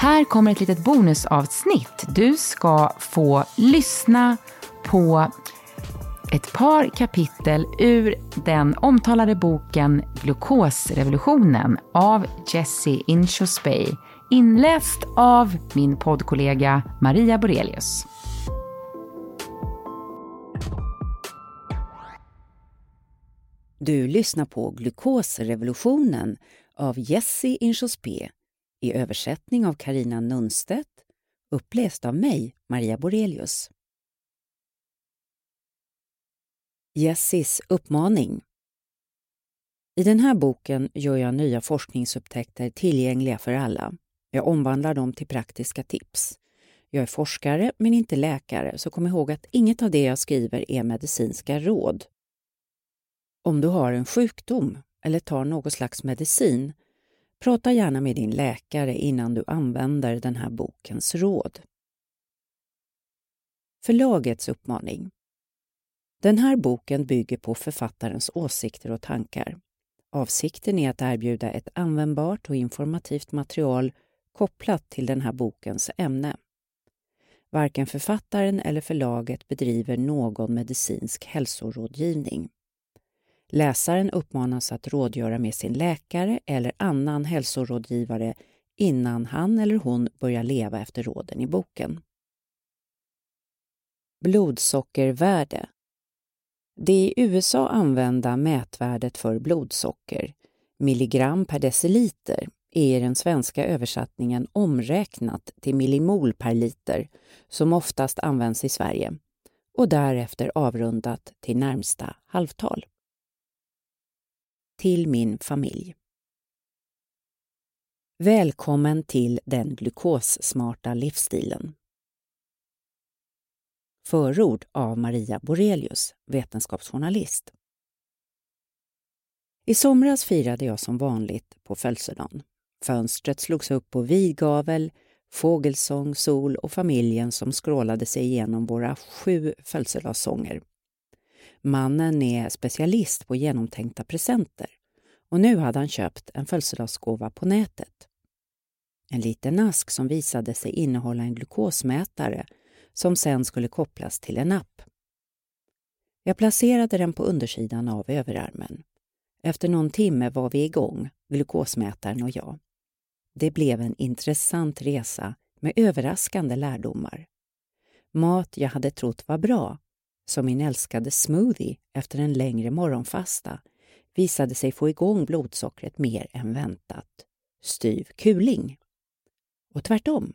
Här kommer ett litet bonusavsnitt. Du ska få lyssna på ett par kapitel ur den omtalade boken Glukosrevolutionen av Jesse Inchauspay, inläst av min poddkollega Maria Borelius. Du lyssnar på Glukosrevolutionen av Jesse Inchauspé i översättning av Karina Nunstedt, uppläst av mig, Maria Borelius. Jessis uppmaning I den här boken gör jag nya forskningsupptäckter tillgängliga för alla. Jag omvandlar dem till praktiska tips. Jag är forskare men inte läkare, så kom ihåg att inget av det jag skriver är medicinska råd. Om du har en sjukdom eller tar något slags medicin, prata gärna med din läkare innan du använder den här bokens råd. Förlagets uppmaning Den här boken bygger på författarens åsikter och tankar. Avsikten är att erbjuda ett användbart och informativt material kopplat till den här bokens ämne. Varken författaren eller förlaget bedriver någon medicinsk hälsorådgivning. Läsaren uppmanas att rådgöra med sin läkare eller annan hälsorådgivare innan han eller hon börjar leva efter råden i boken. Blodsockervärde. Det i USA använda mätvärdet för blodsocker, milligram per deciliter, är i den svenska översättningen omräknat till millimol per liter, som oftast används i Sverige, och därefter avrundat till närmsta halvtal till min familj. Välkommen till den glukossmarta livsstilen. Förord av Maria Borelius, vetenskapsjournalist. I somras firade jag som vanligt på födelsedagen. Fönstret slogs upp på vid gavel, fågelsång, sol och familjen som skrålade sig igenom våra sju födelsedagssånger Mannen är specialist på genomtänkta presenter och nu hade han köpt en födelsedagsgåva på nätet. En liten ask som visade sig innehålla en glukosmätare som sen skulle kopplas till en app. Jag placerade den på undersidan av överarmen. Efter någon timme var vi igång, glukosmätaren och jag. Det blev en intressant resa med överraskande lärdomar. Mat jag hade trott var bra som min älskade smoothie efter en längre morgonfasta, visade sig få igång blodsockret mer än väntat. Styv kuling. Och tvärtom.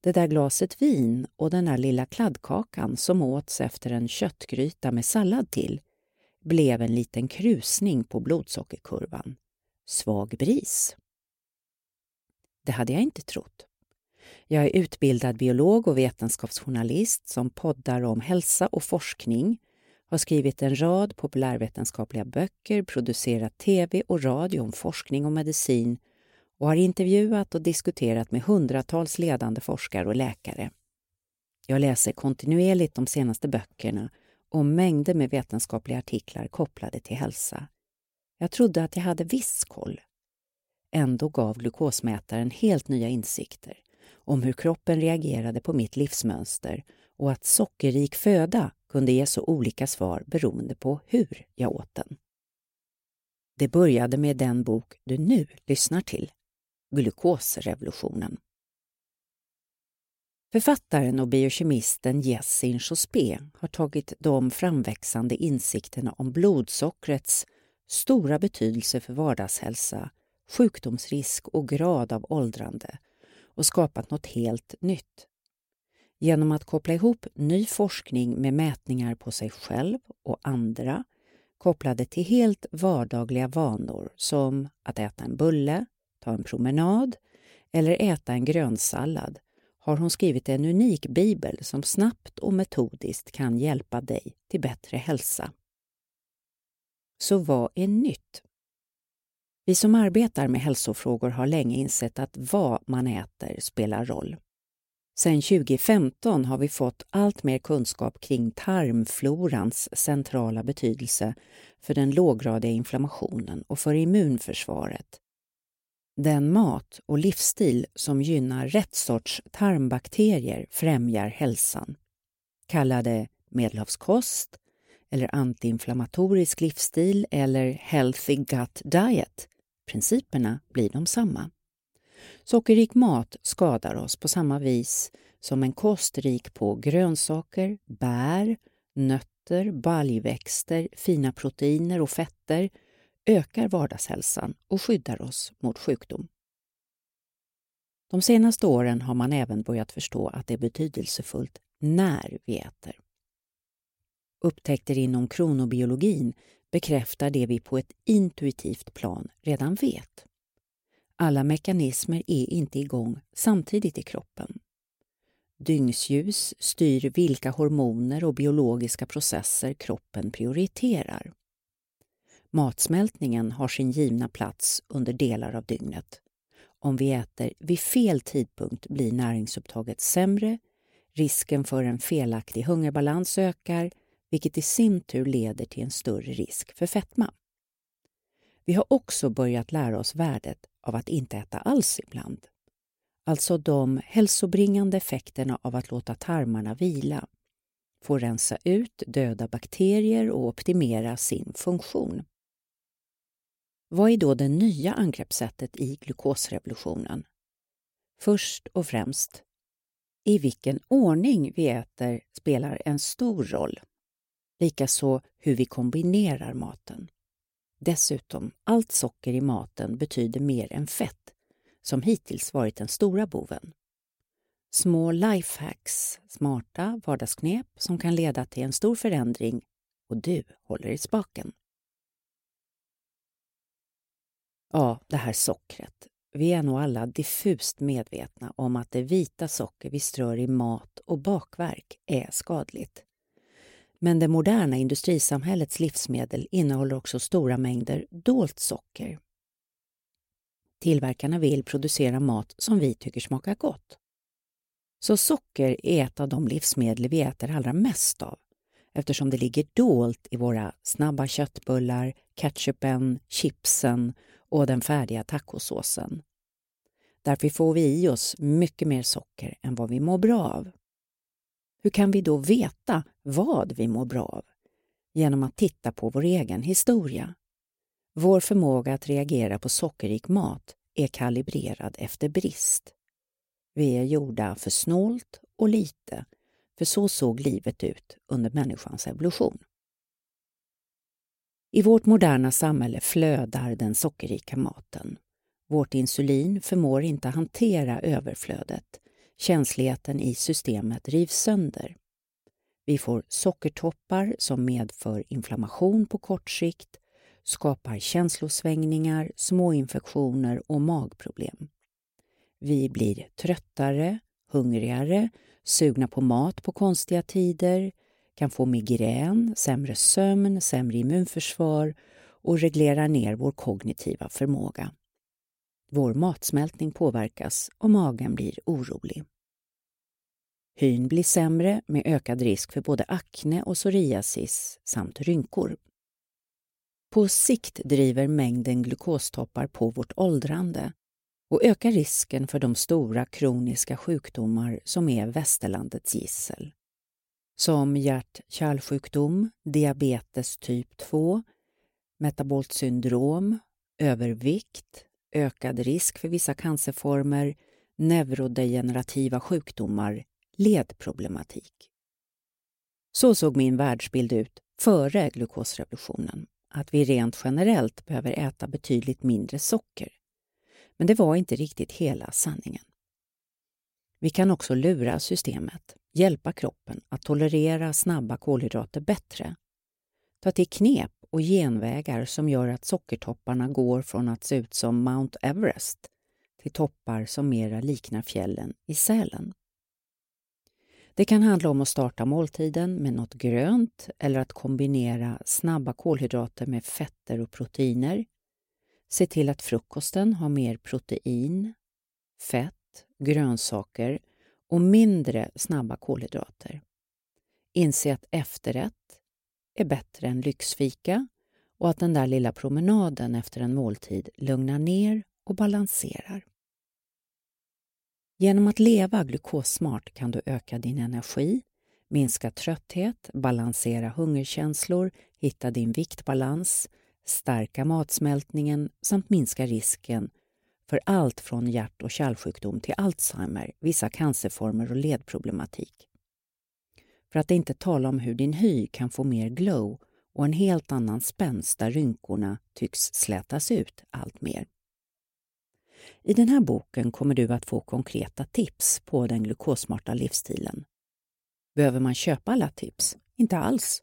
Det där glaset vin och den där lilla kladdkakan som åts efter en köttgryta med sallad till blev en liten krusning på blodsockerkurvan. Svag bris. Det hade jag inte trott. Jag är utbildad biolog och vetenskapsjournalist som poddar om hälsa och forskning, har skrivit en rad populärvetenskapliga böcker, producerat tv och radio om forskning och medicin och har intervjuat och diskuterat med hundratals ledande forskare och läkare. Jag läser kontinuerligt de senaste böckerna och mängder med vetenskapliga artiklar kopplade till hälsa. Jag trodde att jag hade viss koll. Ändå gav glukosmätaren helt nya insikter om hur kroppen reagerade på mitt livsmönster och att sockerrik föda kunde ge så olika svar beroende på hur jag åt den. Det började med den bok du nu lyssnar till, Glukosrevolutionen. Författaren och biokemisten Jessin Jospé har tagit de framväxande insikterna om blodsockrets stora betydelse för vardagshälsa, sjukdomsrisk och grad av åldrande och skapat något helt nytt. Genom att koppla ihop ny forskning med mätningar på sig själv och andra kopplade till helt vardagliga vanor som att äta en bulle, ta en promenad eller äta en grönsallad har hon skrivit en unik bibel som snabbt och metodiskt kan hjälpa dig till bättre hälsa. Så vad är nytt? Vi som arbetar med hälsofrågor har länge insett att vad man äter spelar roll. Sedan 2015 har vi fått allt mer kunskap kring tarmflorans centrala betydelse för den låggradiga inflammationen och för immunförsvaret. Den mat och livsstil som gynnar rätt sorts tarmbakterier främjar hälsan. Kalla det medelhavskost, eller antiinflammatorisk livsstil eller healthy gut diet. Principerna blir de samma. Sockerrik mat skadar oss på samma vis som en kost rik på grönsaker, bär, nötter, baljväxter, fina proteiner och fetter ökar vardagshälsan och skyddar oss mot sjukdom. De senaste åren har man även börjat förstå att det är betydelsefullt när vi äter. Upptäckter inom kronobiologin bekräftar det vi på ett intuitivt plan redan vet. Alla mekanismer är inte igång samtidigt i kroppen. Dygnsljus styr vilka hormoner och biologiska processer kroppen prioriterar. Matsmältningen har sin givna plats under delar av dygnet. Om vi äter vid fel tidpunkt blir näringsupptaget sämre, risken för en felaktig hungerbalans ökar vilket i sin tur leder till en större risk för fetma. Vi har också börjat lära oss värdet av att inte äta alls ibland. Alltså de hälsobringande effekterna av att låta tarmarna vila, få rensa ut döda bakterier och optimera sin funktion. Vad är då det nya angreppssättet i glukosrevolutionen? Först och främst, i vilken ordning vi äter spelar en stor roll. Likaså hur vi kombinerar maten. Dessutom, allt socker i maten betyder mer än fett, som hittills varit den stora boven. Små lifehacks, smarta vardagsknep som kan leda till en stor förändring och du håller i spaken. Ja, det här sockret. Vi är nog alla diffust medvetna om att det vita socker vi strör i mat och bakverk är skadligt. Men det moderna industrisamhällets livsmedel innehåller också stora mängder dolt socker. Tillverkarna vill producera mat som vi tycker smakar gott. Så socker är ett av de livsmedel vi äter allra mest av eftersom det ligger dolt i våra snabba köttbullar, ketchupen, chipsen och den färdiga tacosåsen. Därför får vi i oss mycket mer socker än vad vi mår bra av. Hur kan vi då veta vad vi mår bra av? Genom att titta på vår egen historia. Vår förmåga att reagera på sockerrik mat är kalibrerad efter brist. Vi är gjorda för snålt och lite, för så såg livet ut under människans evolution. I vårt moderna samhälle flödar den sockerrika maten. Vårt insulin förmår inte hantera överflödet känsligheten i systemet rivs sönder. Vi får sockertoppar som medför inflammation på kort sikt, skapar känslosvängningar, småinfektioner och magproblem. Vi blir tröttare, hungrigare, sugna på mat på konstiga tider, kan få migrän, sämre sömn, sämre immunförsvar och reglerar ner vår kognitiva förmåga. Vår matsmältning påverkas och magen blir orolig. Hyn blir sämre med ökad risk för både akne och psoriasis samt rynkor. På sikt driver mängden glukostoppar på vårt åldrande och ökar risken för de stora kroniska sjukdomar som är västerlandets gissel. Som hjärt-kärlsjukdom, diabetes typ 2, metabolt syndrom, övervikt, ökad risk för vissa cancerformer, neurodegenerativa sjukdomar, ledproblematik. Så såg min världsbild ut före glukosrevolutionen, att vi rent generellt behöver äta betydligt mindre socker. Men det var inte riktigt hela sanningen. Vi kan också lura systemet, hjälpa kroppen att tolerera snabba kolhydrater bättre. Ta till knep och genvägar som gör att sockertopparna går från att se ut som Mount Everest till toppar som mera liknar fjällen i Sälen. Det kan handla om att starta måltiden med något grönt eller att kombinera snabba kolhydrater med fetter och proteiner. Se till att frukosten har mer protein, fett, grönsaker och mindre snabba kolhydrater. Inse att efterrätt är bättre än lyxfika och att den där lilla promenaden efter en måltid lugnar ner och balanserar. Genom att leva glukossmart kan du öka din energi, minska trötthet, balansera hungerkänslor, hitta din viktbalans, stärka matsmältningen samt minska risken för allt från hjärt och kärlsjukdom till Alzheimer, vissa cancerformer och ledproblematik. För att inte tala om hur din hy kan få mer glow och en helt annan spänst där rynkorna tycks slätas ut allt mer. I den här boken kommer du att få konkreta tips på den glukosmarta livsstilen. Behöver man köpa alla tips? Inte alls.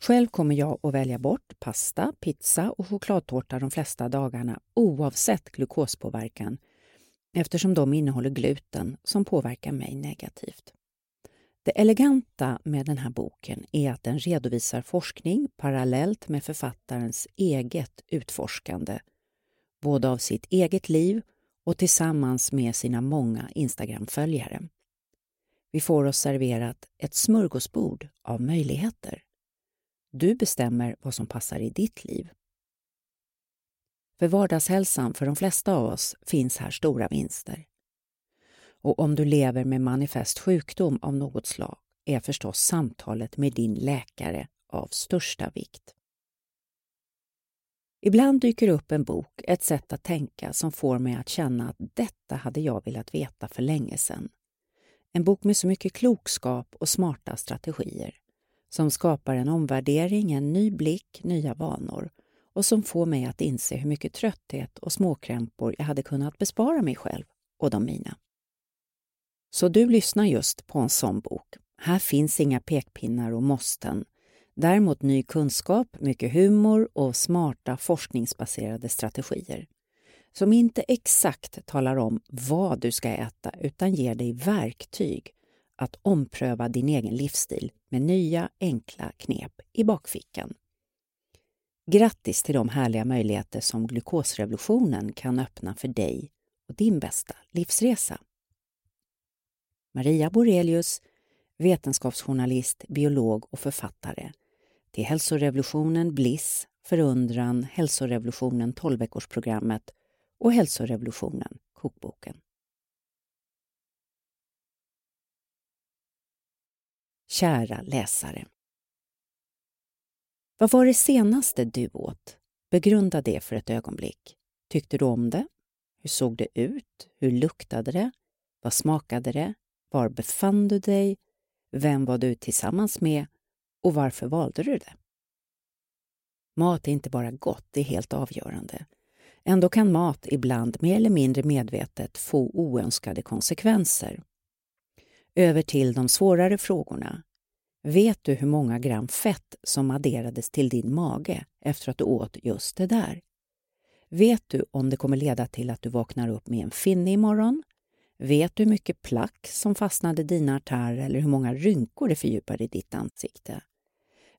Själv kommer jag att välja bort pasta, pizza och chokladtårta de flesta dagarna oavsett glukospåverkan eftersom de innehåller gluten som påverkar mig negativt. Det eleganta med den här boken är att den redovisar forskning parallellt med författarens eget utforskande, både av sitt eget liv och tillsammans med sina många Instagram-följare. Vi får oss serverat ett smörgåsbord av möjligheter. Du bestämmer vad som passar i ditt liv. För vardagshälsan för de flesta av oss finns här stora vinster. Och om du lever med manifest sjukdom av något slag är förstås samtalet med din läkare av största vikt. Ibland dyker upp en bok, ett sätt att tänka som får mig att känna att detta hade jag velat veta för länge sedan. En bok med så mycket klokskap och smarta strategier som skapar en omvärdering, en ny blick, nya vanor och som får mig att inse hur mycket trötthet och småkrämpor jag hade kunnat bespara mig själv och de mina. Så du lyssnar just på en sån bok. Här finns inga pekpinnar och måsten. Däremot ny kunskap, mycket humor och smarta forskningsbaserade strategier som inte exakt talar om vad du ska äta utan ger dig verktyg att ompröva din egen livsstil med nya enkla knep i bakfickan. Grattis till de härliga möjligheter som glukosrevolutionen kan öppna för dig och din bästa livsresa. Maria Borelius, vetenskapsjournalist, biolog och författare till hälsorevolutionen Bliss, Förundran, hälsorevolutionen 12-veckorsprogrammet och hälsorevolutionen Kokboken. Kära läsare. Vad var det senaste du åt? Begrunda det för ett ögonblick. Tyckte du om det? Hur såg det ut? Hur luktade det? Vad smakade det? Var befann du dig? Vem var du tillsammans med? Och varför valde du det? Mat är inte bara gott, det är helt avgörande. Ändå kan mat ibland mer eller mindre medvetet få oönskade konsekvenser. Över till de svårare frågorna. Vet du hur många gram fett som adderades till din mage efter att du åt just det där? Vet du om det kommer leda till att du vaknar upp med en finne imorgon? Vet du hur mycket plack som fastnade i dina artärer eller hur många rynkor det fördjupade i ditt ansikte?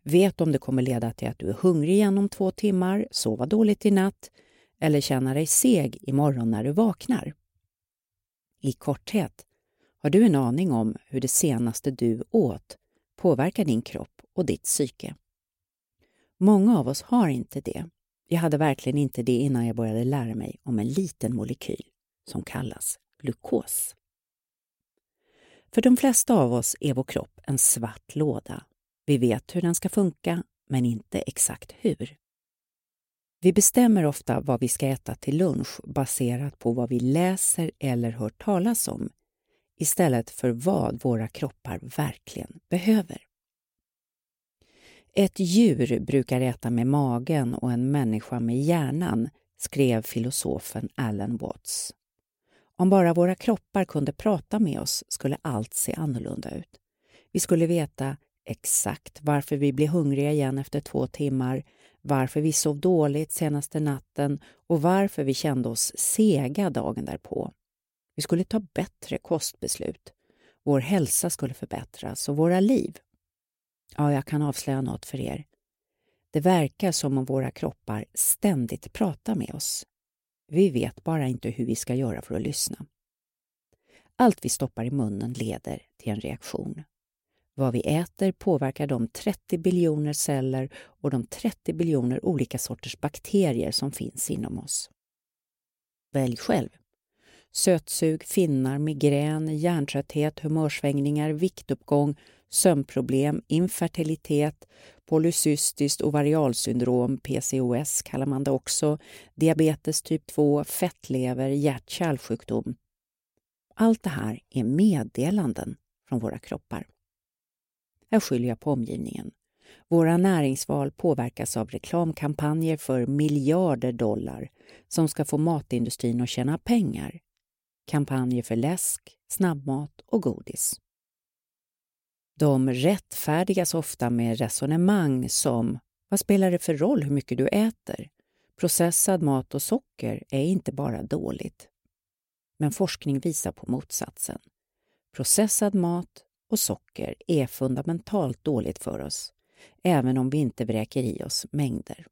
Vet om det kommer leda till att du är hungrig igen om två timmar, sova dåligt i natt eller känna dig seg imorgon när du vaknar? I korthet, har du en aning om hur det senaste du åt påverkar din kropp och ditt psyke? Många av oss har inte det. Jag hade verkligen inte det innan jag började lära mig om en liten molekyl som kallas glukos. För de flesta av oss är vår kropp en svart låda vi vet hur den ska funka, men inte exakt hur. Vi bestämmer ofta vad vi ska äta till lunch baserat på vad vi läser eller hört talas om istället för vad våra kroppar verkligen behöver. Ett djur brukar äta med magen och en människa med hjärnan, skrev filosofen Alan Watts. Om bara våra kroppar kunde prata med oss skulle allt se annorlunda ut. Vi skulle veta exakt varför vi blev hungriga igen efter två timmar, varför vi sov dåligt senaste natten och varför vi kände oss sega dagen därpå. Vi skulle ta bättre kostbeslut. Vår hälsa skulle förbättras och våra liv. Ja, jag kan avslöja något för er. Det verkar som om våra kroppar ständigt pratar med oss. Vi vet bara inte hur vi ska göra för att lyssna. Allt vi stoppar i munnen leder till en reaktion. Vad vi äter påverkar de 30 biljoner celler och de 30 biljoner olika sorters bakterier som finns inom oss. Välj själv. Sötsug, finnar, migrän, hjärntrötthet, humörsvängningar, viktuppgång, sömnproblem, infertilitet, polycystiskt ovarialsyndrom, PCOS kallar man det också, diabetes typ 2, fettlever, hjärt-kärlsjukdom. Allt det här är meddelanden från våra kroppar. Här skyller jag på omgivningen. Våra näringsval påverkas av reklamkampanjer för miljarder dollar som ska få matindustrin att tjäna pengar. Kampanjer för läsk, snabbmat och godis. De rättfärdigas ofta med resonemang som Vad spelar det för roll hur mycket du äter? Processad mat och socker är inte bara dåligt. Men forskning visar på motsatsen. Processad mat och socker är fundamentalt dåligt för oss, även om vi inte vräker i oss mängder.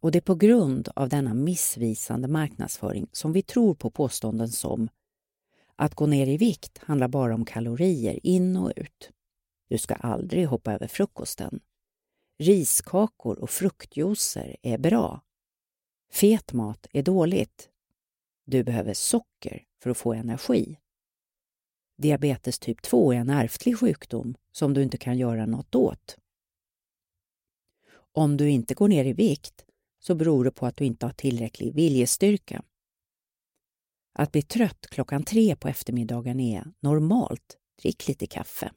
Och det är på grund av denna missvisande marknadsföring som vi tror på påståenden som att gå ner i vikt handlar bara om kalorier in och ut. Du ska aldrig hoppa över frukosten. Riskakor och fruktjuicer är bra. Fet mat är dåligt. Du behöver socker för att få energi. Diabetes typ 2 är en ärftlig sjukdom som du inte kan göra något åt. Om du inte går ner i vikt så beror det på att du inte har tillräcklig viljestyrka. Att bli trött klockan tre på eftermiddagen är normalt. Drick lite kaffe.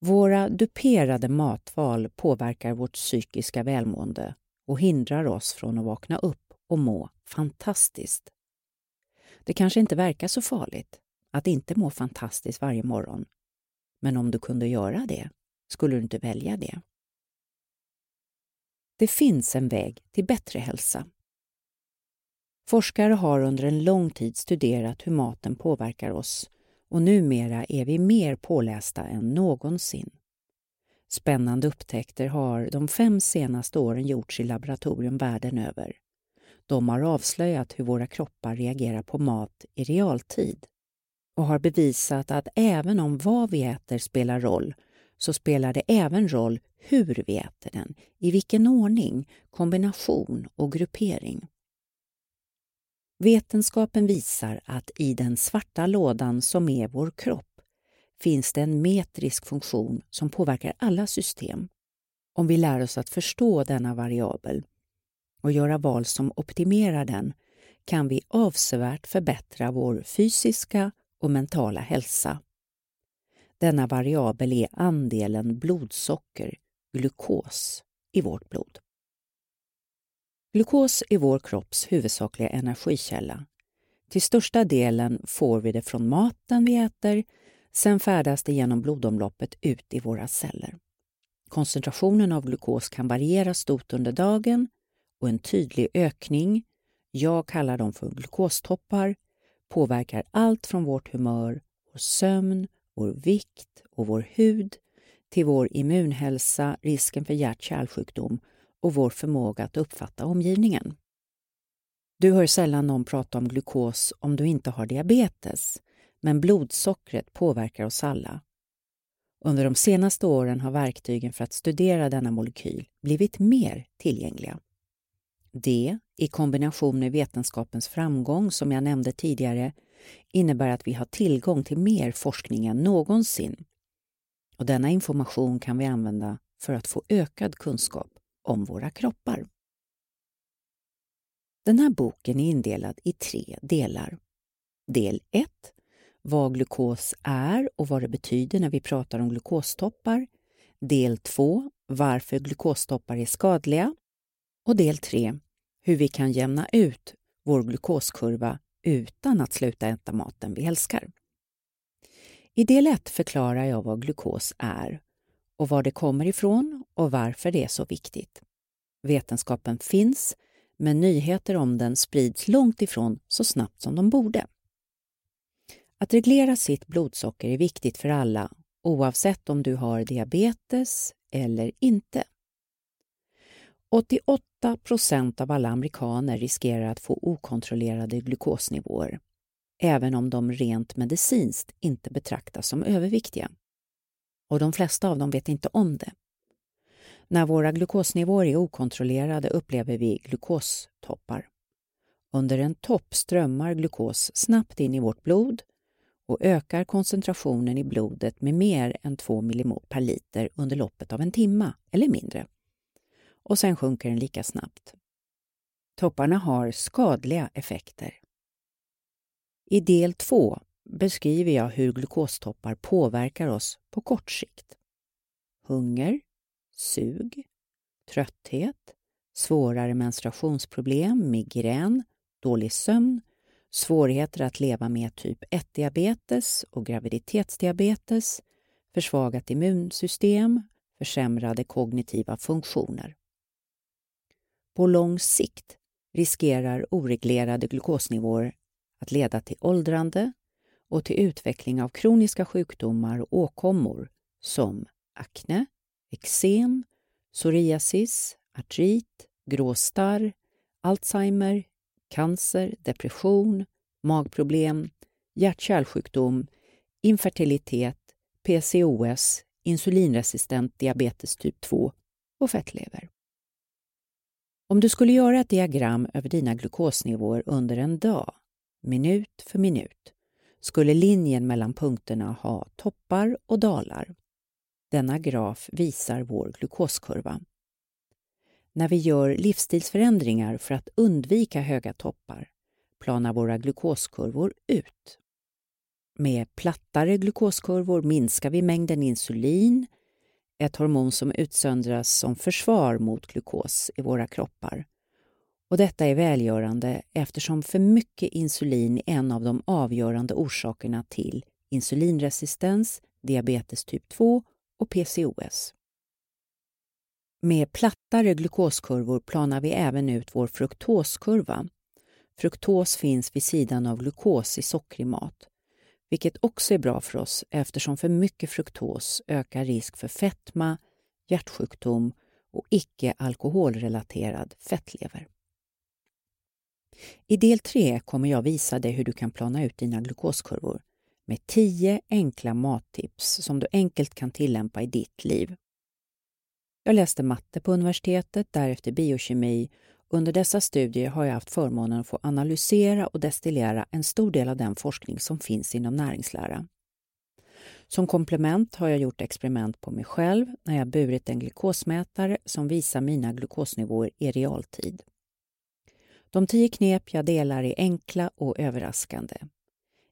Våra duperade matval påverkar vårt psykiska välmående och hindrar oss från att vakna upp och må fantastiskt. Det kanske inte verkar så farligt att inte må fantastiskt varje morgon. Men om du kunde göra det, skulle du inte välja det? Det finns en väg till bättre hälsa. Forskare har under en lång tid studerat hur maten påverkar oss och numera är vi mer pålästa än någonsin. Spännande upptäckter har de fem senaste åren gjorts i laboratorium världen över. De har avslöjat hur våra kroppar reagerar på mat i realtid och har bevisat att även om vad vi äter spelar roll så spelar det även roll hur vi äter den, i vilken ordning, kombination och gruppering. Vetenskapen visar att i den svarta lådan som är vår kropp finns det en metrisk funktion som påverkar alla system. Om vi lär oss att förstå denna variabel och göra val som optimerar den kan vi avsevärt förbättra vår fysiska och mentala hälsa. Denna variabel är andelen blodsocker, glukos, i vårt blod. Glukos är vår kropps huvudsakliga energikälla. Till största delen får vi det från maten vi äter, sen färdas det genom blodomloppet ut i våra celler. Koncentrationen av glukos kan variera stort under dagen och en tydlig ökning, jag kallar dem för glukostoppar, påverkar allt från vårt humör, vår sömn, vår vikt och vår hud till vår immunhälsa, risken för hjärt-kärlsjukdom och vår förmåga att uppfatta omgivningen. Du hör sällan någon prata om glukos om du inte har diabetes, men blodsockret påverkar oss alla. Under de senaste åren har verktygen för att studera denna molekyl blivit mer tillgängliga. Det, i kombination med vetenskapens framgång som jag nämnde tidigare, innebär att vi har tillgång till mer forskning än någonsin. Och denna information kan vi använda för att få ökad kunskap om våra kroppar. Den här boken är indelad i tre delar. Del 1. Vad glukos är och vad det betyder när vi pratar om glukostoppar. Del 2. Varför glukostoppar är skadliga. Och del 3. Hur vi kan jämna ut vår glukoskurva utan att sluta äta maten vi älskar. I del 1 förklarar jag vad glukos är och var det kommer ifrån och varför det är så viktigt. Vetenskapen finns, men nyheter om den sprids långt ifrån så snabbt som de borde. Att reglera sitt blodsocker är viktigt för alla oavsett om du har diabetes eller inte. 88 procent av alla amerikaner riskerar att få okontrollerade glukosnivåer, även om de rent medicinskt inte betraktas som överviktiga. Och de flesta av dem vet inte om det. När våra glukosnivåer är okontrollerade upplever vi glukostoppar. Under en topp strömmar glukos snabbt in i vårt blod och ökar koncentrationen i blodet med mer än 2 millimol per liter under loppet av en timme eller mindre. Och sen sjunker den lika snabbt. Topparna har skadliga effekter. I del 2 beskriver jag hur glukostoppar påverkar oss på kort sikt. Hunger, sug, trötthet, svårare menstruationsproblem, migrän, dålig sömn, svårigheter att leva med typ 1-diabetes och graviditetsdiabetes, försvagat immunsystem, försämrade kognitiva funktioner. På lång sikt riskerar oreglerade glukosnivåer att leda till åldrande och till utveckling av kroniska sjukdomar och åkommor som akne, eksem, psoriasis, artrit, gråstarr, Alzheimer, cancer, depression, magproblem, hjärt-kärlsjukdom, infertilitet, PCOS, insulinresistent diabetes typ 2 och fettlever. Om du skulle göra ett diagram över dina glukosnivåer under en dag, minut för minut, skulle linjen mellan punkterna ha toppar och dalar. Denna graf visar vår glukoskurva. När vi gör livsstilsförändringar för att undvika höga toppar planar våra glukoskurvor ut. Med plattare glukoskurvor minskar vi mängden insulin, ett hormon som utsöndras som försvar mot glukos i våra kroppar. Och detta är välgörande eftersom för mycket insulin är en av de avgörande orsakerna till insulinresistens, diabetes typ 2 och PCOS. Med plattare glukoskurvor planar vi även ut vår fruktoskurva. Fruktos finns vid sidan av glukos i sockrig mat, vilket också är bra för oss eftersom för mycket fruktos ökar risk för fetma, hjärtsjukdom och icke alkoholrelaterad fettlever. I del 3 kommer jag visa dig hur du kan plana ut dina glukoskurvor med 10 enkla mattips som du enkelt kan tillämpa i ditt liv. Jag läste matte på universitetet, därefter biokemi. Under dessa studier har jag haft förmånen att få analysera och destillera en stor del av den forskning som finns inom näringslära. Som komplement har jag gjort experiment på mig själv när jag burit en glukosmätare som visar mina glukosnivåer i realtid. De tio knep jag delar är enkla och överraskande.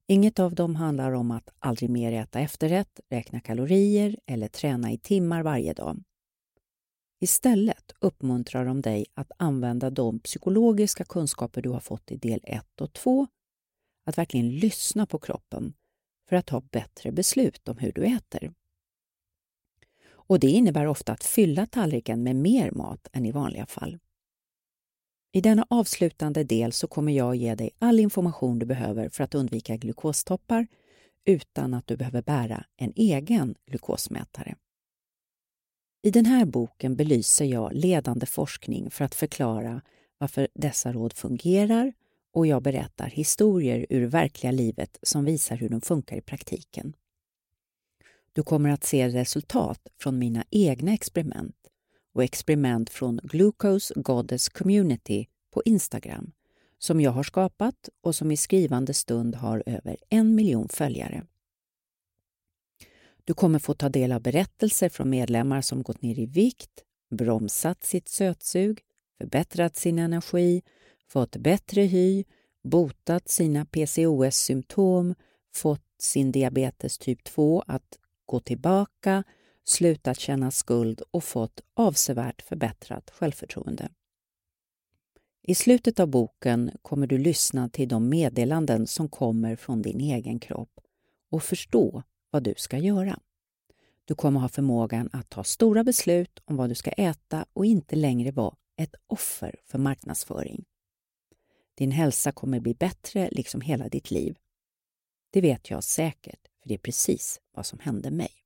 Inget av dem handlar om att aldrig mer äta efterrätt, räkna kalorier eller träna i timmar varje dag. Istället uppmuntrar de dig att använda de psykologiska kunskaper du har fått i del 1 och 2, att verkligen lyssna på kroppen för att ta bättre beslut om hur du äter. Och Det innebär ofta att fylla tallriken med mer mat än i vanliga fall. I denna avslutande del så kommer jag ge dig all information du behöver för att undvika glukostoppar utan att du behöver bära en egen glukosmätare. I den här boken belyser jag ledande forskning för att förklara varför dessa råd fungerar och jag berättar historier ur verkliga livet som visar hur de funkar i praktiken. Du kommer att se resultat från mina egna experiment och experiment från Glucose Goddess Community på Instagram som jag har skapat och som i skrivande stund har över en miljon följare. Du kommer få ta del av berättelser från medlemmar som gått ner i vikt, bromsat sitt sötsug, förbättrat sin energi, fått bättre hy, botat sina PCOS-symptom, fått sin diabetes typ 2 att gå tillbaka, slutat känna skuld och fått avsevärt förbättrat självförtroende. I slutet av boken kommer du lyssna till de meddelanden som kommer från din egen kropp och förstå vad du ska göra. Du kommer ha förmågan att ta stora beslut om vad du ska äta och inte längre vara ett offer för marknadsföring. Din hälsa kommer bli bättre liksom hela ditt liv. Det vet jag säkert, för det är precis vad som hände mig.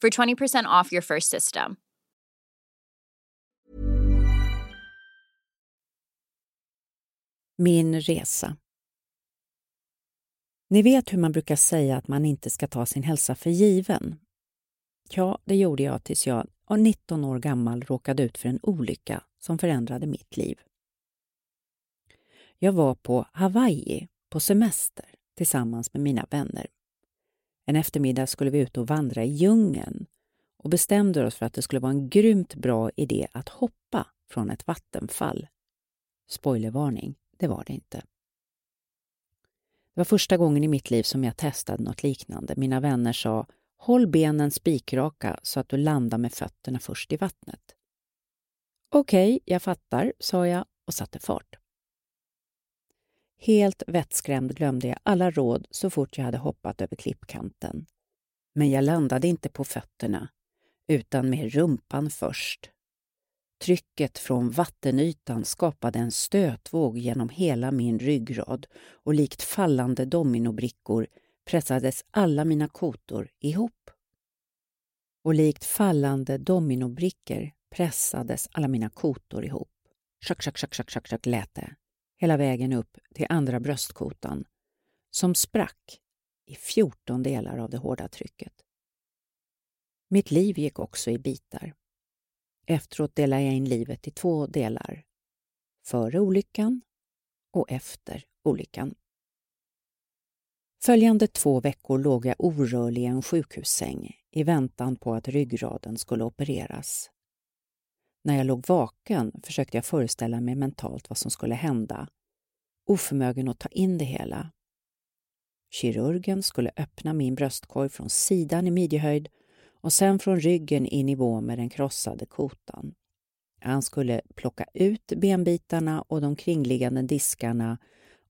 for 20% off your first system. Min resa. Ni vet hur man brukar säga att man inte ska ta sin hälsa för given. Ja, det gjorde jag tills jag 19 år gammal råkade ut för en olycka som förändrade mitt liv. Jag var på Hawaii på semester tillsammans med mina vänner. En eftermiddag skulle vi ut och vandra i djungeln och bestämde oss för att det skulle vara en grymt bra idé att hoppa från ett vattenfall. Spoilervarning, det var det inte. Det var första gången i mitt liv som jag testade något liknande. Mina vänner sa Håll benen spikraka så att du landar med fötterna först i vattnet. Okej, okay, jag fattar, sa jag och satte fart. Helt vettskrämd glömde jag alla råd så fort jag hade hoppat över klippkanten. Men jag landade inte på fötterna, utan med rumpan först. Trycket från vattenytan skapade en stötvåg genom hela min ryggrad och likt fallande dominobrickor pressades alla mina kotor ihop. Och likt fallande dominobrickor pressades alla mina kotor ihop. Schack, schack, schack, schack, schack, schack lät det. Hela vägen upp till andra bröstkotan som sprack i 14 delar av det hårda trycket. Mitt liv gick också i bitar. Efteråt delade jag in livet i två delar. Före olyckan och efter olyckan. Följande två veckor låg jag orörlig i en sjukhussäng i väntan på att ryggraden skulle opereras. När jag låg vaken försökte jag föreställa mig mentalt vad som skulle hända, oförmögen att ta in det hela. Kirurgen skulle öppna min bröstkorg från sidan i midjehöjd och sen från ryggen i nivå med den krossade kotan. Han skulle plocka ut benbitarna och de kringliggande diskarna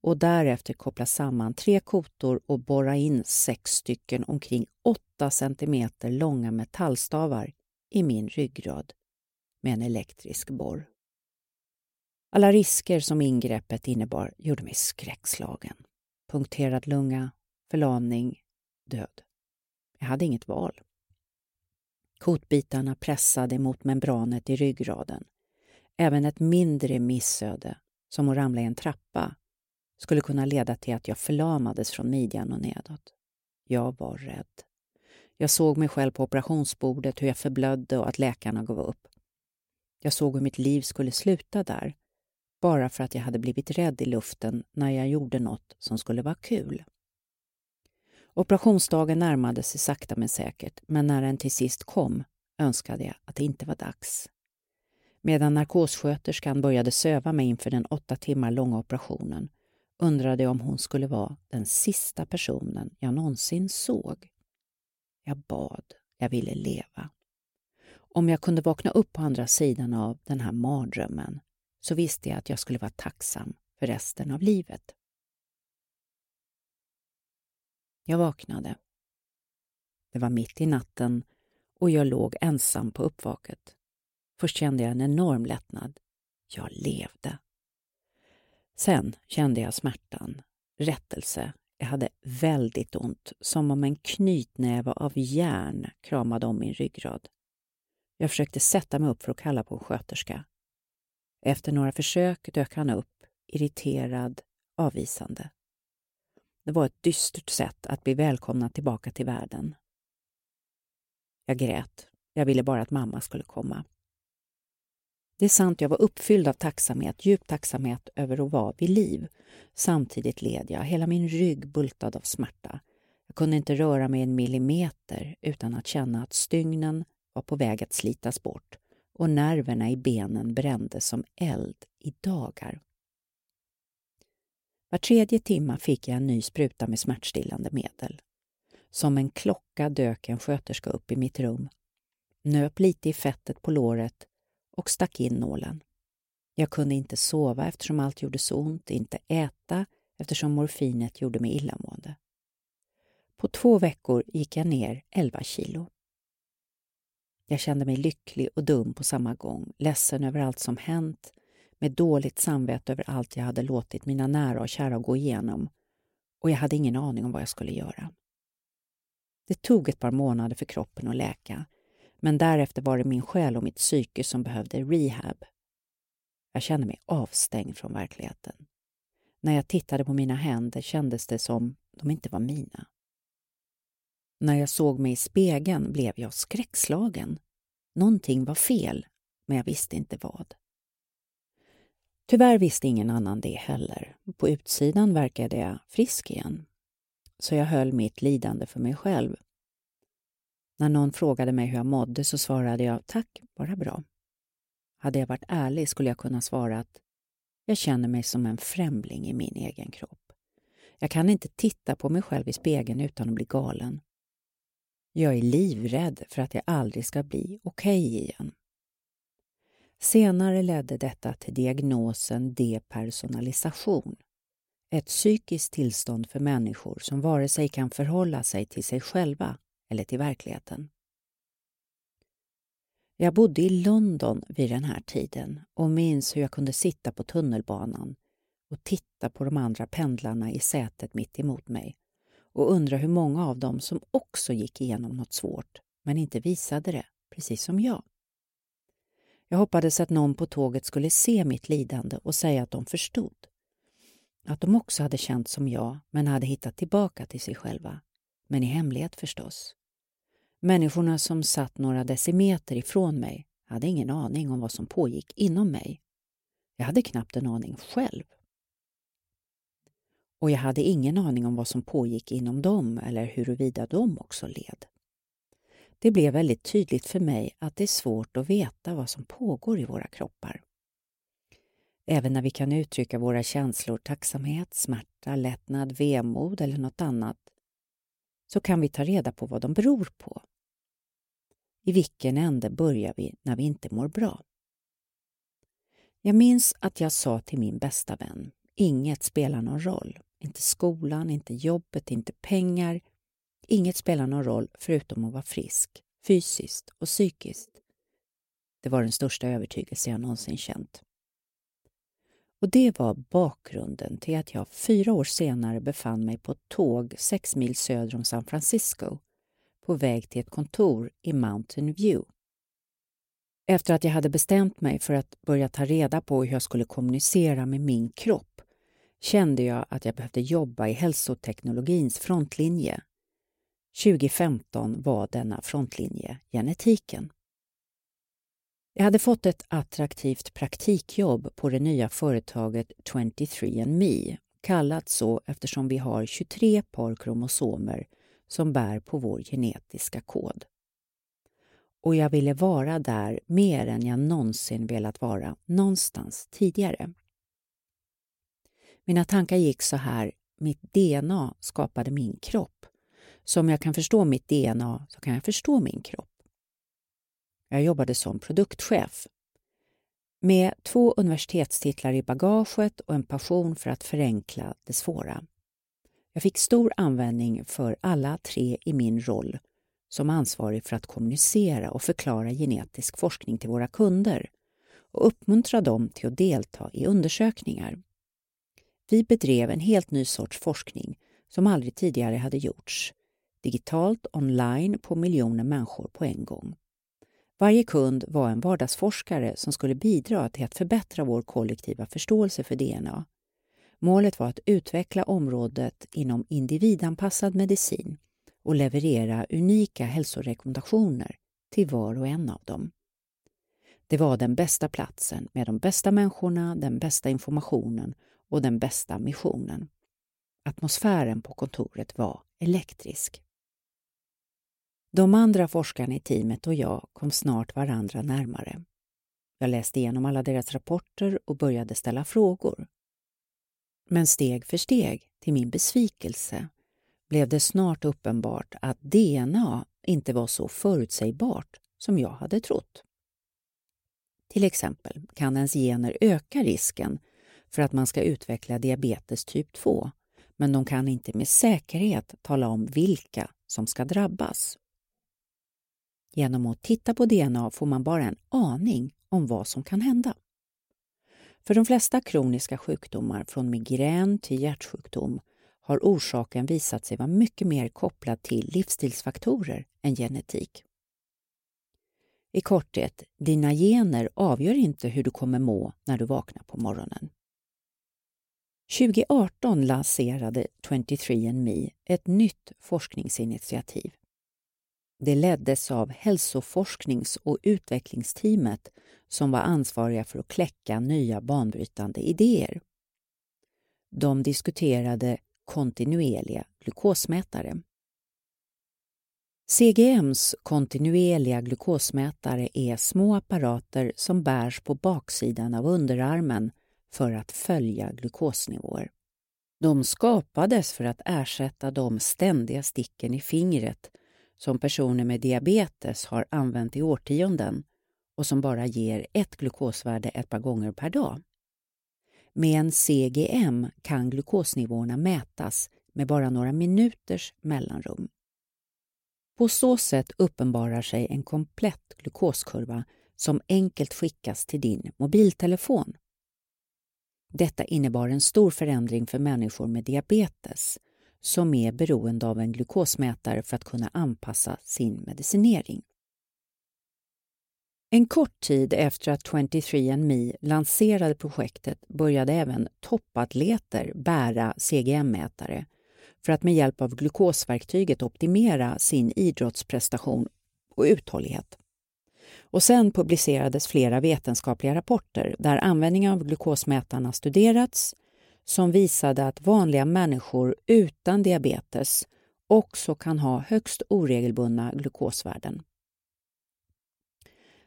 och därefter koppla samman tre kotor och borra in sex stycken omkring 8 centimeter långa metallstavar i min ryggrad med en elektrisk borr. Alla risker som ingreppet innebar gjorde mig skräckslagen. Punkterad lunga, förlamning, död. Jag hade inget val. Kotbitarna pressade mot membranet i ryggraden. Även ett mindre missöde, som att ramla i en trappa, skulle kunna leda till att jag förlamades från midjan och nedåt. Jag var rädd. Jag såg mig själv på operationsbordet, hur jag förblödde och att läkarna gav upp. Jag såg hur mitt liv skulle sluta där, bara för att jag hade blivit rädd i luften när jag gjorde något som skulle vara kul. Operationsdagen närmade sig sakta men säkert, men när den till sist kom önskade jag att det inte var dags. Medan narkossköterskan började söva mig inför den åtta timmar långa operationen undrade jag om hon skulle vara den sista personen jag någonsin såg. Jag bad, jag ville leva. Om jag kunde vakna upp på andra sidan av den här mardrömmen så visste jag att jag skulle vara tacksam för resten av livet. Jag vaknade. Det var mitt i natten och jag låg ensam på uppvaket. Först kände jag en enorm lättnad. Jag levde. Sen kände jag smärtan, rättelse. Jag hade väldigt ont, som om en knytnäve av järn kramade om min ryggrad. Jag försökte sätta mig upp för att kalla på en sköterska. Efter några försök dök han upp, irriterad, avvisande. Det var ett dystert sätt att bli välkomnad tillbaka till världen. Jag grät. Jag ville bara att mamma skulle komma. Det är sant, jag var uppfylld av tacksamhet, djup tacksamhet över att vara vid liv. Samtidigt led jag, hela min rygg bultad av smärta. Jag kunde inte röra mig en millimeter utan att känna att stygnen var på väg att slitas bort och nerverna i benen brände som eld i dagar. Var tredje timma fick jag en ny spruta med smärtstillande medel. Som en klocka dök en sköterska upp i mitt rum, nöp lite i fettet på låret och stack in nålen. Jag kunde inte sova eftersom allt gjorde så ont, inte äta eftersom morfinet gjorde mig illamående. På två veckor gick jag ner 11 kilo. Jag kände mig lycklig och dum på samma gång, ledsen över allt som hänt, med dåligt samvete över allt jag hade låtit mina nära och kära gå igenom och jag hade ingen aning om vad jag skulle göra. Det tog ett par månader för kroppen att läka, men därefter var det min själ och mitt psyke som behövde rehab. Jag kände mig avstängd från verkligheten. När jag tittade på mina händer kändes det som de inte var mina. När jag såg mig i spegeln blev jag skräckslagen. Någonting var fel, men jag visste inte vad. Tyvärr visste ingen annan det heller. På utsidan verkade jag frisk igen. Så jag höll mitt lidande för mig själv. När någon frågade mig hur jag mådde så svarade jag tack, bara bra. Hade jag varit ärlig skulle jag kunna svara att jag känner mig som en främling i min egen kropp. Jag kan inte titta på mig själv i spegeln utan att bli galen. Jag är livrädd för att jag aldrig ska bli okej okay igen. Senare ledde detta till diagnosen depersonalisation. Ett psykiskt tillstånd för människor som vare sig kan förhålla sig till sig själva eller till verkligheten. Jag bodde i London vid den här tiden och minns hur jag kunde sitta på tunnelbanan och titta på de andra pendlarna i sätet mitt emot mig och undra hur många av dem som också gick igenom något svårt men inte visade det, precis som jag. Jag hoppades att någon på tåget skulle se mitt lidande och säga att de förstod. Att de också hade känt som jag, men hade hittat tillbaka till sig själva. Men i hemlighet förstås. Människorna som satt några decimeter ifrån mig hade ingen aning om vad som pågick inom mig. Jag hade knappt en aning själv. Och jag hade ingen aning om vad som pågick inom dem eller huruvida de också led. Det blev väldigt tydligt för mig att det är svårt att veta vad som pågår i våra kroppar. Även när vi kan uttrycka våra känslor, tacksamhet, smärta, lättnad, vemod eller något annat, så kan vi ta reda på vad de beror på. I vilken ände börjar vi när vi inte mår bra? Jag minns att jag sa till min bästa vän, inget spelar någon roll. Inte skolan, inte jobbet, inte pengar. Inget spelar någon roll förutom att vara frisk, fysiskt och psykiskt. Det var den största övertygelse jag någonsin känt. Och det var bakgrunden till att jag fyra år senare befann mig på ett tåg sex mil söder om San Francisco på väg till ett kontor i Mountain View. Efter att jag hade bestämt mig för att börja ta reda på hur jag skulle kommunicera med min kropp kände jag att jag behövde jobba i hälsoteknologins frontlinje. 2015 var denna frontlinje genetiken. Jag hade fått ett attraktivt praktikjobb på det nya företaget 23andMe, kallat så eftersom vi har 23 par kromosomer som bär på vår genetiska kod. Och jag ville vara där mer än jag någonsin velat vara någonstans tidigare. Mina tankar gick så här, mitt DNA skapade min kropp. Så om jag kan förstå mitt DNA så kan jag förstå min kropp. Jag jobbade som produktchef. Med två universitetstitlar i bagaget och en passion för att förenkla det svåra. Jag fick stor användning för alla tre i min roll som ansvarig för att kommunicera och förklara genetisk forskning till våra kunder och uppmuntra dem till att delta i undersökningar. Vi bedrev en helt ny sorts forskning som aldrig tidigare hade gjorts. Digitalt, online, på miljoner människor på en gång. Varje kund var en vardagsforskare som skulle bidra till att förbättra vår kollektiva förståelse för DNA. Målet var att utveckla området inom individanpassad medicin och leverera unika hälsorekommendationer till var och en av dem. Det var den bästa platsen med de bästa människorna, den bästa informationen och den bästa missionen. Atmosfären på kontoret var elektrisk. De andra forskarna i teamet och jag kom snart varandra närmare. Jag läste igenom alla deras rapporter och började ställa frågor. Men steg för steg, till min besvikelse, blev det snart uppenbart att DNA inte var så förutsägbart som jag hade trott. Till exempel kan ens gener öka risken för att man ska utveckla diabetes typ 2, men de kan inte med säkerhet tala om vilka som ska drabbas. Genom att titta på DNA får man bara en aning om vad som kan hända. För de flesta kroniska sjukdomar, från migrän till hjärtsjukdom, har orsaken visat sig vara mycket mer kopplad till livsstilsfaktorer än genetik. I korthet, dina gener avgör inte hur du kommer må när du vaknar på morgonen. 2018 lanserade 23andMe ett nytt forskningsinitiativ. Det leddes av hälsoforsknings och utvecklingsteamet som var ansvariga för att kläcka nya banbrytande idéer. De diskuterade kontinuerliga glukosmätare. CGMs kontinuerliga glukosmätare är små apparater som bärs på baksidan av underarmen för att följa glukosnivåer. De skapades för att ersätta de ständiga sticken i fingret som personer med diabetes har använt i årtionden och som bara ger ett glukosvärde ett par gånger per dag. Med en CGM kan glukosnivåerna mätas med bara några minuters mellanrum. På så sätt uppenbarar sig en komplett glukoskurva som enkelt skickas till din mobiltelefon. Detta innebar en stor förändring för människor med diabetes som är beroende av en glukosmätare för att kunna anpassa sin medicinering. En kort tid efter att 23andMe lanserade projektet började även toppatleter bära CGM-mätare för att med hjälp av glukosverktyget optimera sin idrottsprestation och uthållighet. Och sen publicerades flera vetenskapliga rapporter där användningen av glukosmätarna studerats som visade att vanliga människor utan diabetes också kan ha högst oregelbundna glukosvärden.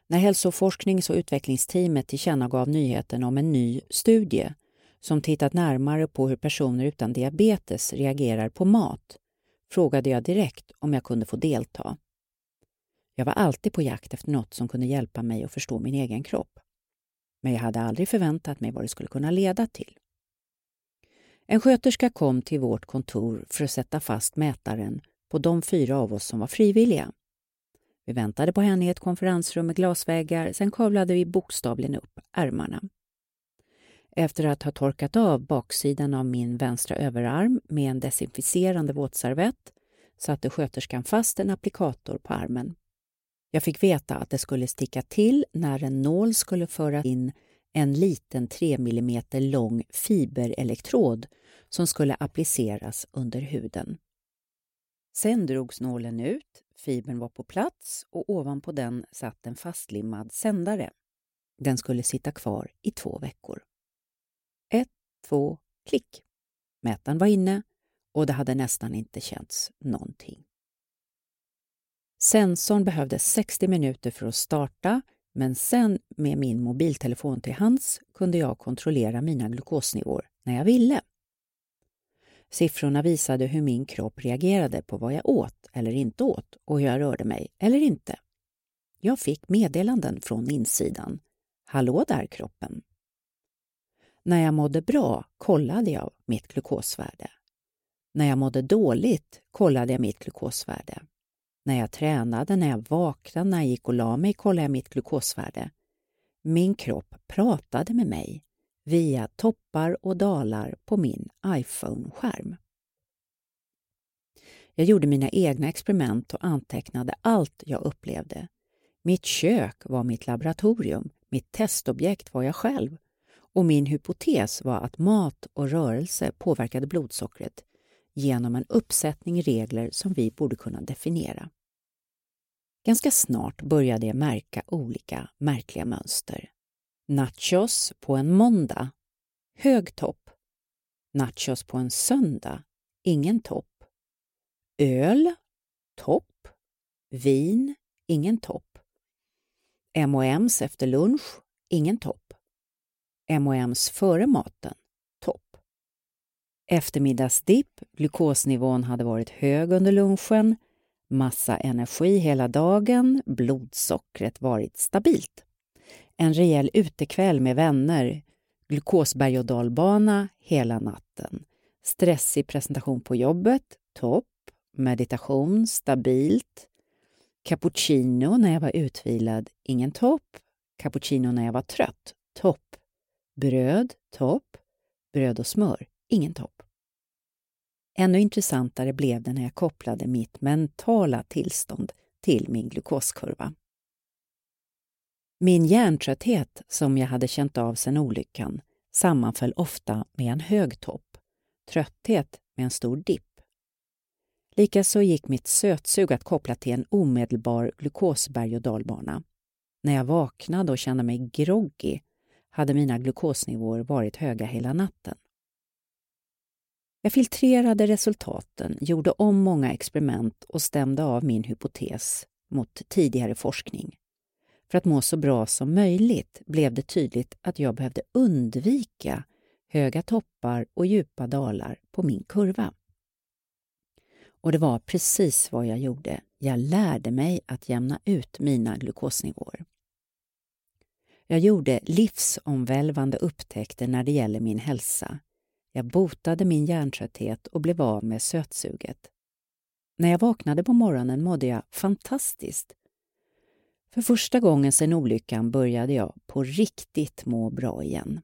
När hälsoforsknings och utvecklingsteamet tillkännagav nyheten om en ny studie som tittat närmare på hur personer utan diabetes reagerar på mat frågade jag direkt om jag kunde få delta. Jag var alltid på jakt efter något som kunde hjälpa mig att förstå min egen kropp. Men jag hade aldrig förväntat mig vad det skulle kunna leda till. En sköterska kom till vårt kontor för att sätta fast mätaren på de fyra av oss som var frivilliga. Vi väntade på henne i ett konferensrum med glasväggar, sen kavlade vi bokstavligen upp ärmarna. Efter att ha torkat av baksidan av min vänstra överarm med en desinficerande våtservett satte sköterskan fast en applikator på armen. Jag fick veta att det skulle sticka till när en nål skulle föra in en liten 3 mm lång fiberelektrod som skulle appliceras under huden. Sen drogs nålen ut, fibern var på plats och ovanpå den satt en fastlimmad sändare. Den skulle sitta kvar i två veckor. Ett, två, klick. Mätaren var inne och det hade nästan inte känts någonting. Sensorn behövde 60 minuter för att starta men sen med min mobiltelefon till hands kunde jag kontrollera mina glukosnivåer när jag ville. Siffrorna visade hur min kropp reagerade på vad jag åt eller inte åt och hur jag rörde mig eller inte. Jag fick meddelanden från insidan. Hallå där kroppen! När jag mådde bra kollade jag mitt glukosvärde. När jag mådde dåligt kollade jag mitt glukosvärde. När jag tränade, när jag vaknade, när jag gick och la mig kollade jag mitt glukosvärde. Min kropp pratade med mig via toppar och dalar på min iPhone-skärm. Jag gjorde mina egna experiment och antecknade allt jag upplevde. Mitt kök var mitt laboratorium, mitt testobjekt var jag själv och min hypotes var att mat och rörelse påverkade blodsockret genom en uppsättning regler som vi borde kunna definiera. Ganska snart började jag märka olika märkliga mönster. Nachos på en måndag. Hög topp. Nachos på en söndag. Ingen topp. Öl. Topp. Vin. Ingen topp. M&M's efter lunch. Ingen topp. M&M's före maten. Eftermiddagsdipp. Glukosnivån hade varit hög under lunchen. Massa energi hela dagen. Blodsockret varit stabilt en rejäl utekväll med vänner, glukosberg och dalbana hela natten, stressig presentation på jobbet, topp, meditation, stabilt, cappuccino när jag var utvilad, ingen topp, cappuccino när jag var trött, topp, bröd, topp, bröd och smör, ingen topp. Ännu intressantare blev det när jag kopplade mitt mentala tillstånd till min glukoskurva. Min hjärntrötthet, som jag hade känt av sedan olyckan, sammanföll ofta med en hög topp, trötthet med en stor dipp. Likaså gick mitt sötsug att koppla till en omedelbar glukosberg och dalbana. När jag vaknade och kände mig groggy hade mina glukosnivåer varit höga hela natten. Jag filtrerade resultaten, gjorde om många experiment och stämde av min hypotes mot tidigare forskning. För att må så bra som möjligt blev det tydligt att jag behövde undvika höga toppar och djupa dalar på min kurva. Och det var precis vad jag gjorde. Jag lärde mig att jämna ut mina glukosnivåer. Jag gjorde livsomvälvande upptäckter när det gäller min hälsa. Jag botade min hjärntrötthet och blev av med sötsuget. När jag vaknade på morgonen mådde jag fantastiskt för första gången sedan olyckan började jag på riktigt må bra igen.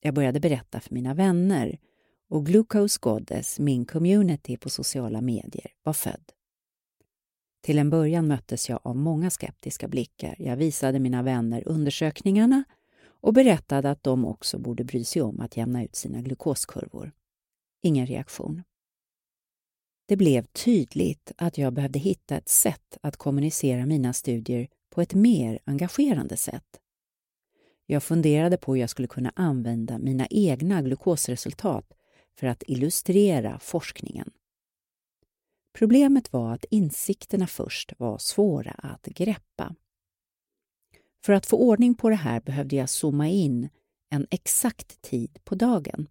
Jag började berätta för mina vänner och Glucose Goddess, min community på sociala medier, var född. Till en början möttes jag av många skeptiska blickar. Jag visade mina vänner undersökningarna och berättade att de också borde bry sig om att jämna ut sina glukoskurvor. Ingen reaktion. Det blev tydligt att jag behövde hitta ett sätt att kommunicera mina studier på ett mer engagerande sätt. Jag funderade på hur jag skulle kunna använda mina egna glukosresultat för att illustrera forskningen. Problemet var att insikterna först var svåra att greppa. För att få ordning på det här behövde jag zooma in en exakt tid på dagen.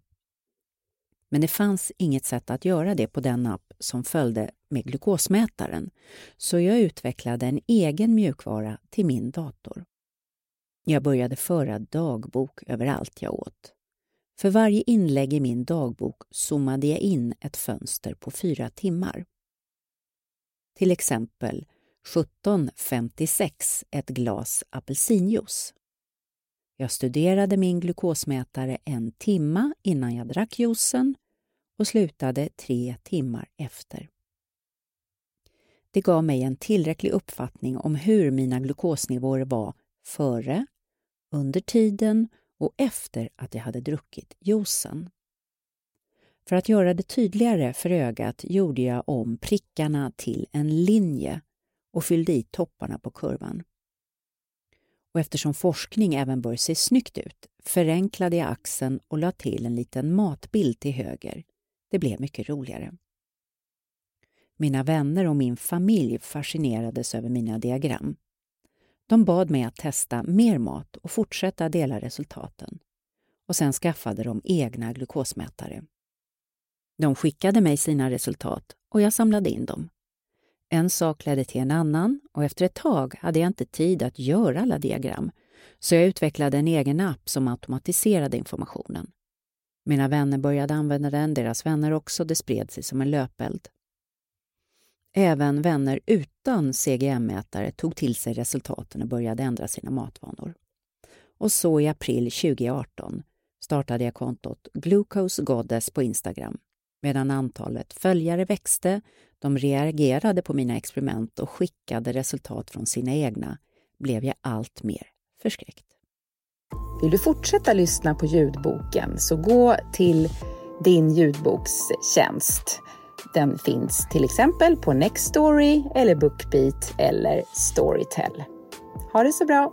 Men det fanns inget sätt att göra det på den app som följde med glukosmätaren, så jag utvecklade en egen mjukvara till min dator. Jag började föra dagbok över allt jag åt. För varje inlägg i min dagbok zoomade jag in ett fönster på fyra timmar. Till exempel 17.56 ett glas apelsinjuice. Jag studerade min glukosmätare en timma innan jag drack juicen och slutade tre timmar efter. Det gav mig en tillräcklig uppfattning om hur mina glukosnivåer var före, under tiden och efter att jag hade druckit juicen. För att göra det tydligare för ögat gjorde jag om prickarna till en linje och fyllde i topparna på kurvan. Och eftersom forskning även bör se snyggt ut förenklade jag axeln och la till en liten matbild till höger. Det blev mycket roligare. Mina vänner och min familj fascinerades över mina diagram. De bad mig att testa mer mat och fortsätta dela resultaten. Och sen skaffade de egna glukosmätare. De skickade mig sina resultat och jag samlade in dem. En sak ledde till en annan och efter ett tag hade jag inte tid att göra alla diagram så jag utvecklade en egen app som automatiserade informationen. Mina vänner började använda den, deras vänner också, det spred sig som en löpeld. Även vänner utan CGM-mätare tog till sig resultaten och började ändra sina matvanor. Och så i april 2018 startade jag kontot Glucose Goddess på Instagram. Medan antalet följare växte, de reagerade på mina experiment och skickade resultat från sina egna, blev jag allt mer förskräckt. Vill du fortsätta lyssna på ljudboken så gå till din ljudbokstjänst. Den finns till exempel på Nextory eller Bookbeat eller Storytel. Ha det så bra!